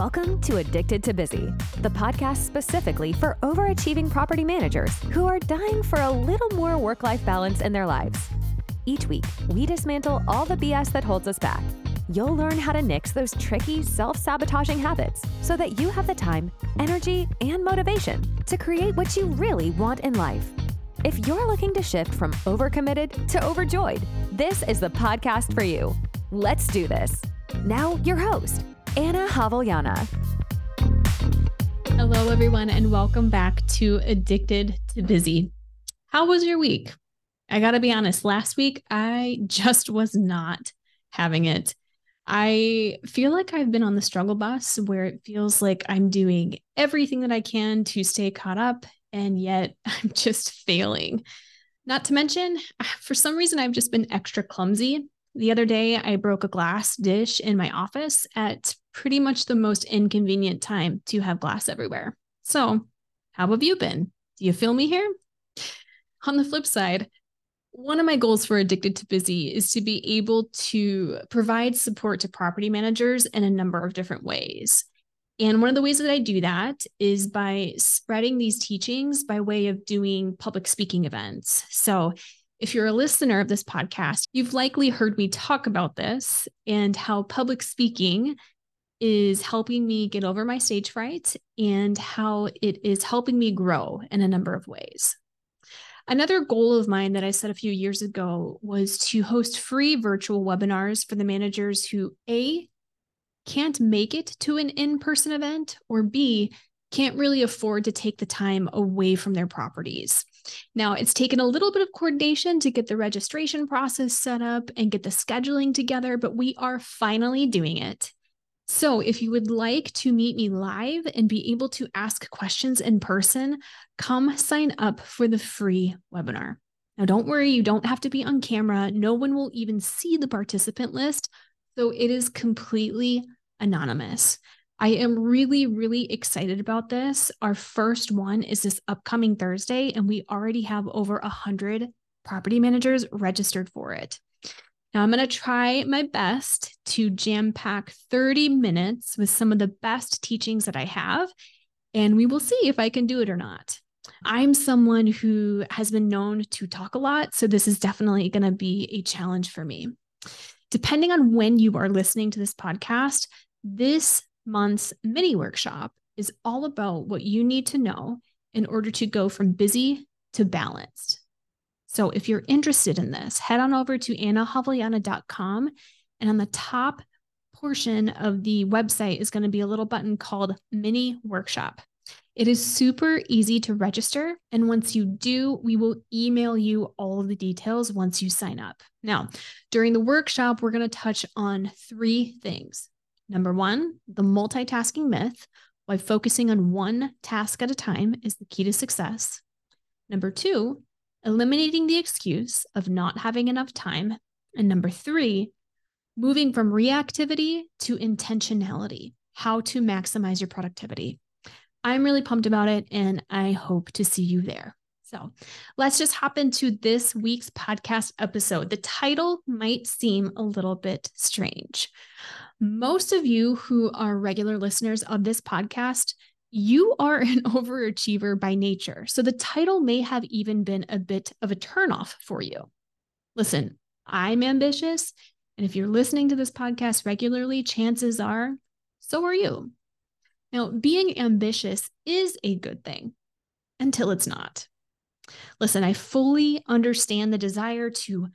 Welcome to Addicted to Busy, the podcast specifically for overachieving property managers who are dying for a little more work life balance in their lives. Each week, we dismantle all the BS that holds us back. You'll learn how to nix those tricky, self sabotaging habits so that you have the time, energy, and motivation to create what you really want in life. If you're looking to shift from overcommitted to overjoyed, this is the podcast for you. Let's do this. Now, your host, Anna Javellana. Hello, everyone, and welcome back to Addicted to Busy. How was your week? I got to be honest, last week I just was not having it. I feel like I've been on the struggle bus where it feels like I'm doing everything that I can to stay caught up, and yet I'm just failing. Not to mention, for some reason, I've just been extra clumsy the other day, I broke a glass dish in my office at pretty much the most inconvenient time to have glass everywhere. So, how have you been? Do you feel me here? On the flip side, one of my goals for Addicted to Busy is to be able to provide support to property managers in a number of different ways. And one of the ways that I do that is by spreading these teachings by way of doing public speaking events. So, if you're a listener of this podcast, you've likely heard me talk about this and how public speaking is helping me get over my stage fright and how it is helping me grow in a number of ways. Another goal of mine that I set a few years ago was to host free virtual webinars for the managers who A, can't make it to an in person event, or B, can't really afford to take the time away from their properties. Now, it's taken a little bit of coordination to get the registration process set up and get the scheduling together, but we are finally doing it. So, if you would like to meet me live and be able to ask questions in person, come sign up for the free webinar. Now, don't worry, you don't have to be on camera. No one will even see the participant list. So, it is completely anonymous. I am really, really excited about this. Our first one is this upcoming Thursday, and we already have over a 100 property managers registered for it. Now, I'm going to try my best to jam pack 30 minutes with some of the best teachings that I have, and we will see if I can do it or not. I'm someone who has been known to talk a lot, so this is definitely going to be a challenge for me. Depending on when you are listening to this podcast, this month's mini workshop is all about what you need to know in order to go from busy to balanced. So if you're interested in this, head on over to annajavellana.com and on the top portion of the website is going to be a little button called mini workshop. It is super easy to register. And once you do, we will email you all of the details once you sign up. Now, during the workshop, we're going to touch on three things Number one, the multitasking myth, why focusing on one task at a time is the key to success. Number two, eliminating the excuse of not having enough time. And number three, moving from reactivity to intentionality, how to maximize your productivity. I'm really pumped about it and I hope to see you there. So let's just hop into this week's podcast episode. The title might seem a little bit strange. Most of you who are regular listeners of this podcast, you are an overachiever by nature. So the title may have even been a bit of a turnoff for you. Listen, I'm ambitious. And if you're listening to this podcast regularly, chances are so are you. Now, being ambitious is a good thing until it's not. Listen, I fully understand the desire to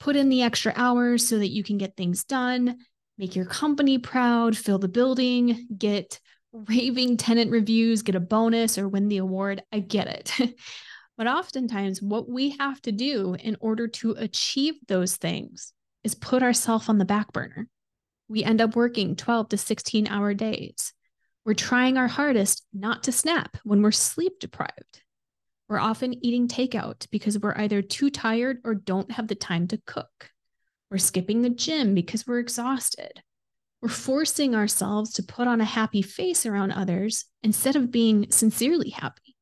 put in the extra hours so that you can get things done make your company proud, fill the building, get raving tenant reviews, get a bonus, or win the award. I get it. but oftentimes, what we have to do in order to achieve those things is put ourselves on the back burner. We end up working 12 to 16 hour days. We're trying our hardest not to snap when we're sleep deprived. We're often eating takeout because we're either too tired or don't have the time to cook. We're skipping the gym because we're exhausted. We're forcing ourselves to put on a happy face around others instead of being sincerely happy.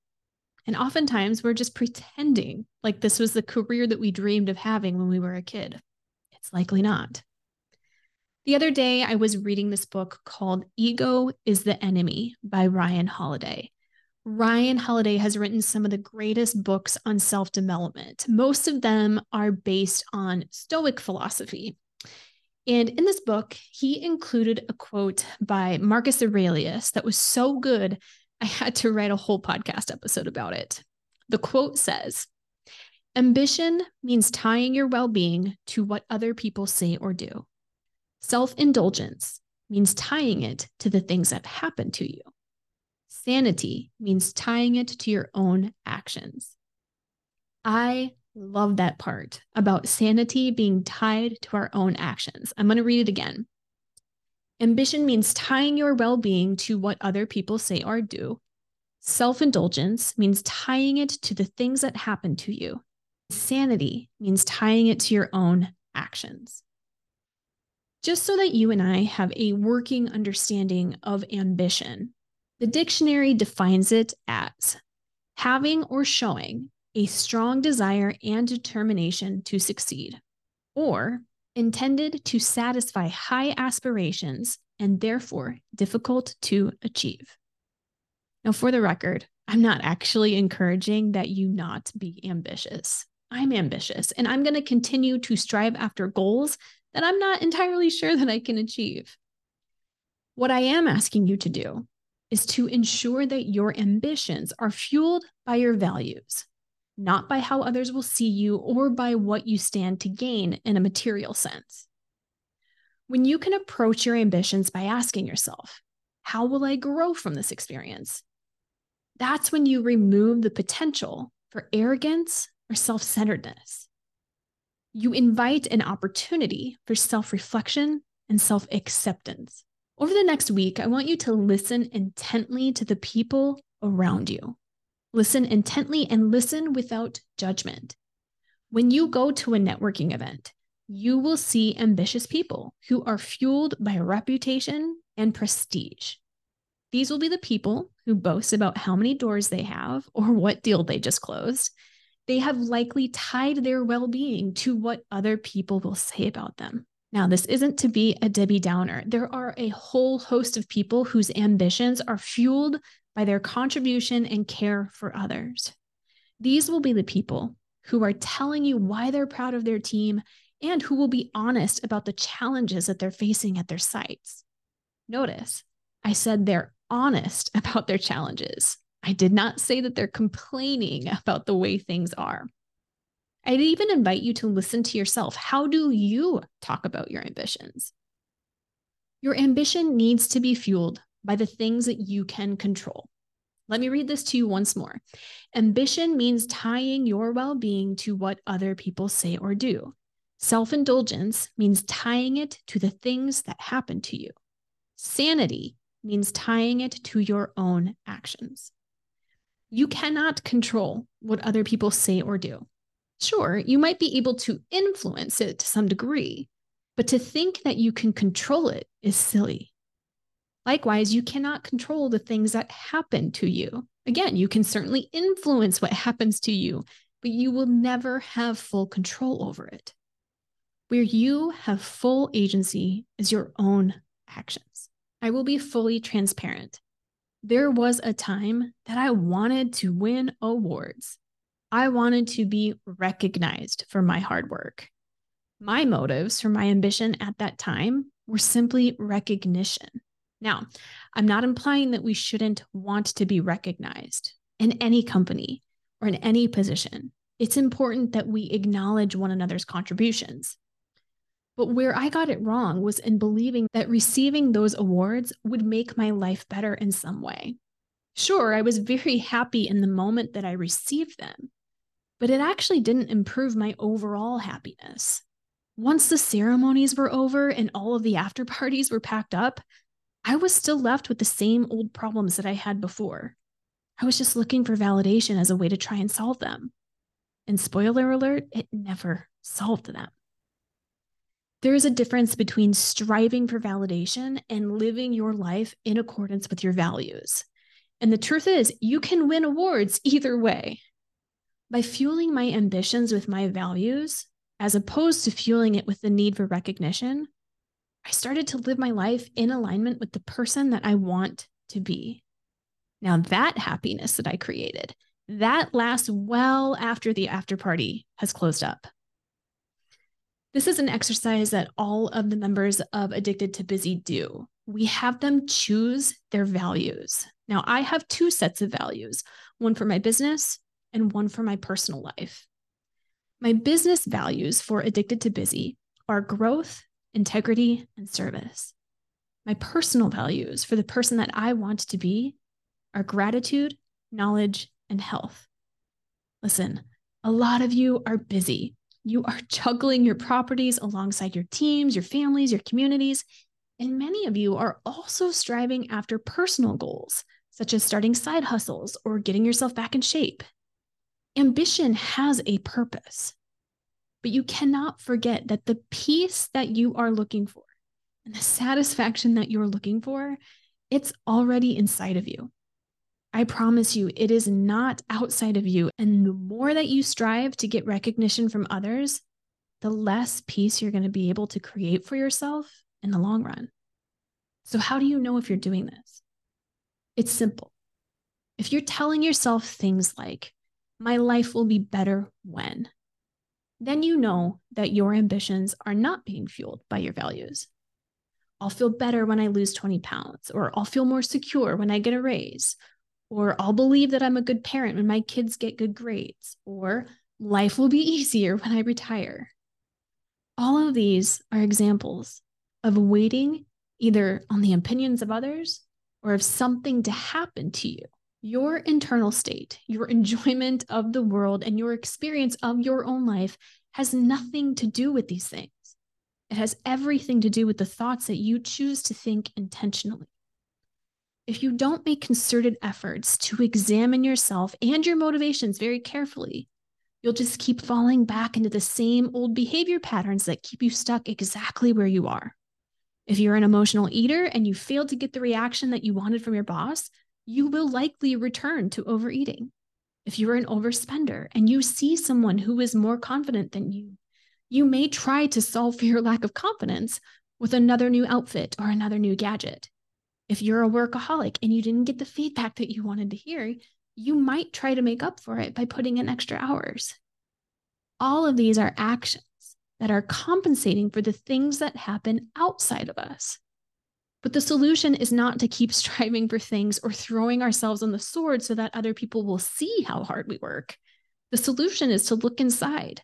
And oftentimes we're just pretending like this was the career that we dreamed of having when we were a kid. It's likely not. The other day, I was reading this book called Ego is the Enemy by Ryan Holiday. Ryan Holiday has written some of the greatest books on self development. Most of them are based on Stoic philosophy. And in this book, he included a quote by Marcus Aurelius that was so good, I had to write a whole podcast episode about it. The quote says Ambition means tying your well being to what other people say or do. Self indulgence means tying it to the things that happen to you. Sanity means tying it to your own actions. I love that part about sanity being tied to our own actions. I'm going to read it again. Ambition means tying your well being to what other people say or do. Self indulgence means tying it to the things that happen to you. Sanity means tying it to your own actions just so that you and I have a working understanding of ambition. The dictionary defines it as having or showing a strong desire and determination to succeed, or intended to satisfy high aspirations and therefore difficult to achieve. Now, for the record, I'm not actually encouraging that you not be ambitious. I'm ambitious and I'm going to continue to strive after goals that I'm not entirely sure that I can achieve. What I am asking you to do is to ensure that your ambitions are fueled by your values, not by how others will see you or by what you stand to gain in a material sense. When you can approach your ambitions by asking yourself, How will I grow from this experience? That's when you remove the potential for arrogance or self centeredness you invite an opportunity for self reflection and self acceptance. Over the next week, I want you to listen intently to the people around you. Listen intently and listen without judgment. When you go to a networking event, you will see ambitious people who are fueled by reputation and prestige. These will be the people who boast about how many doors they have or what deal they just closed they have likely tied their well being to what other people will say about them. Now, this isn't to be a Debbie Downer. There are a whole host of people whose ambitions are fueled by their contribution and care for others. These will be the people who are telling you why they're proud of their team and who will be honest about the challenges that they're facing at their sites. Notice, I said they're honest about their challenges. I did not say that they're complaining about the way things are. I'd even invite you to listen to yourself. How do you talk about your ambitions? Your ambition needs to be fueled by the things that you can control. Let me read this to you once more. Ambition means tying your well being to what other people say or do. Self indulgence means tying it to the things that happen to you. Sanity means tying it to your own actions. You cannot control what other people say or do. Sure, you might be able to influence it to some degree, but to think that you can control it is silly. Likewise, you cannot control the things that happen to you. Again, you can certainly influence what happens to you, but you will never have full control over it. Where you have full agency is your own actions. I will be fully transparent there was a time that I wanted to win awards. I wanted to be recognized for my hard work. My motives for my ambition at that time were simply recognition. Now, I'm not implying that we shouldn't want to be recognized in any company or in any position. It's important that we acknowledge one another's contributions. But where I got it wrong was in believing that receiving those awards would make my life better in some way. Sure, I was very happy in the moment that I received them, but it actually didn't improve my overall happiness. Once the ceremonies were over and all of the after parties were packed up, I was still left with the same old problems that I had before. I was just looking for validation as a way to try and solve them. And spoiler alert, it never solved them. There is a difference between striving for validation and living your life in accordance with your values. And the truth is, you can win awards either way. By fueling my ambitions with my values, as opposed to fueling it with the need for recognition, I started to live my life in alignment with the person that I want to be. Now, that happiness that I created, that lasts well after the after party has closed up. This is an exercise that all of the members of Addicted to Busy do. We have them choose their values. Now, I have two sets of values one for my business and one for my personal life. My business values for Addicted to Busy are growth, integrity, and service. My personal values for the person that I want to be are gratitude, knowledge, and health. Listen, a lot of you are busy. You are juggling your properties alongside your teams, your families, your communities. And many of you are also striving after personal goals, such as starting side hustles or getting yourself back in shape. Ambition has a purpose, but you cannot forget that the peace that you are looking for and the satisfaction that you're looking for, it's already inside of you. I promise you, it is not outside of you. And the more that you strive to get recognition from others, the less peace you're going to be able to create for yourself in the long run. So, how do you know if you're doing this? It's simple. If you're telling yourself things like, my life will be better when, then you know that your ambitions are not being fueled by your values. I'll feel better when I lose 20 pounds, or I'll feel more secure when I get a raise, or I'll believe that I'm a good parent when my kids get good grades, or life will be easier when I retire. All of these are examples of waiting either on the opinions of others or of something to happen to you. Your internal state, your enjoyment of the world, and your experience of your own life has nothing to do with these things. It has everything to do with the thoughts that you choose to think intentionally if you don't make concerted efforts to examine yourself and your motivations very carefully, you'll just keep falling back into the same old behavior patterns that keep you stuck exactly where you are. If you're an emotional eater and you fail to get the reaction that you wanted from your boss, you will likely return to overeating. If you're an overspender and you see someone who is more confident than you, you may try to solve for your lack of confidence with another new outfit or another new gadget. If you're a workaholic and you didn't get the feedback that you wanted to hear, you might try to make up for it by putting in extra hours. All of these are actions that are compensating for the things that happen outside of us. But the solution is not to keep striving for things or throwing ourselves on the sword so that other people will see how hard we work. The solution is to look inside.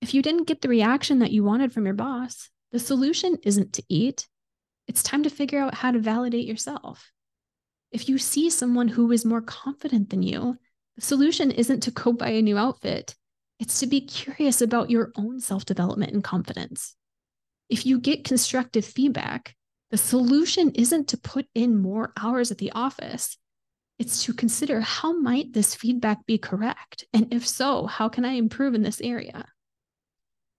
If you didn't get the reaction that you wanted from your boss, the solution isn't to eat, it's time to figure out how to validate yourself. If you see someone who is more confident than you, the solution isn't to go buy a new outfit, it's to be curious about your own self development and confidence. If you get constructive feedback, the solution isn't to put in more hours at the office. It's to consider how might this feedback be correct? And if so, how can I improve in this area?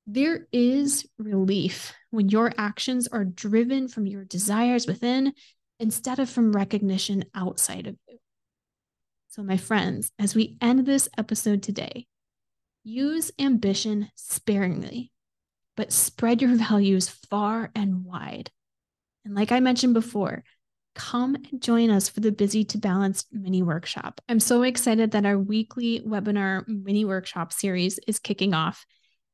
There is relief when your actions are driven from your desires within instead of from recognition outside of you. So, my friends, as we end this episode today, use ambition sparingly, but spread your values far and wide. And like I mentioned before, come and join us for the Busy to Balanced mini workshop. I'm so excited that our weekly webinar mini workshop series is kicking off.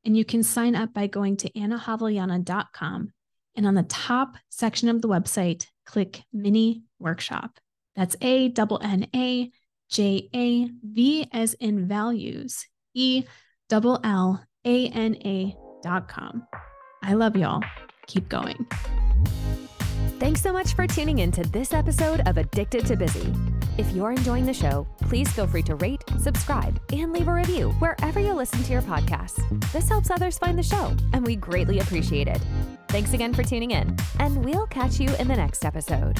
And you can sign up by going to annajavellana.com and on the top section of the website, click mini workshop. That's A double N A J A V as in values, E double L A N A dot com. I love y'all. Keep going. Thanks so much for tuning in to this episode of Addicted to Busy. If you're enjoying the show, please feel free to rate, subscribe, and leave a review wherever you listen to your podcasts. This helps others find the show, and we greatly appreciate it. Thanks again for tuning in, and we'll catch you in the next episode.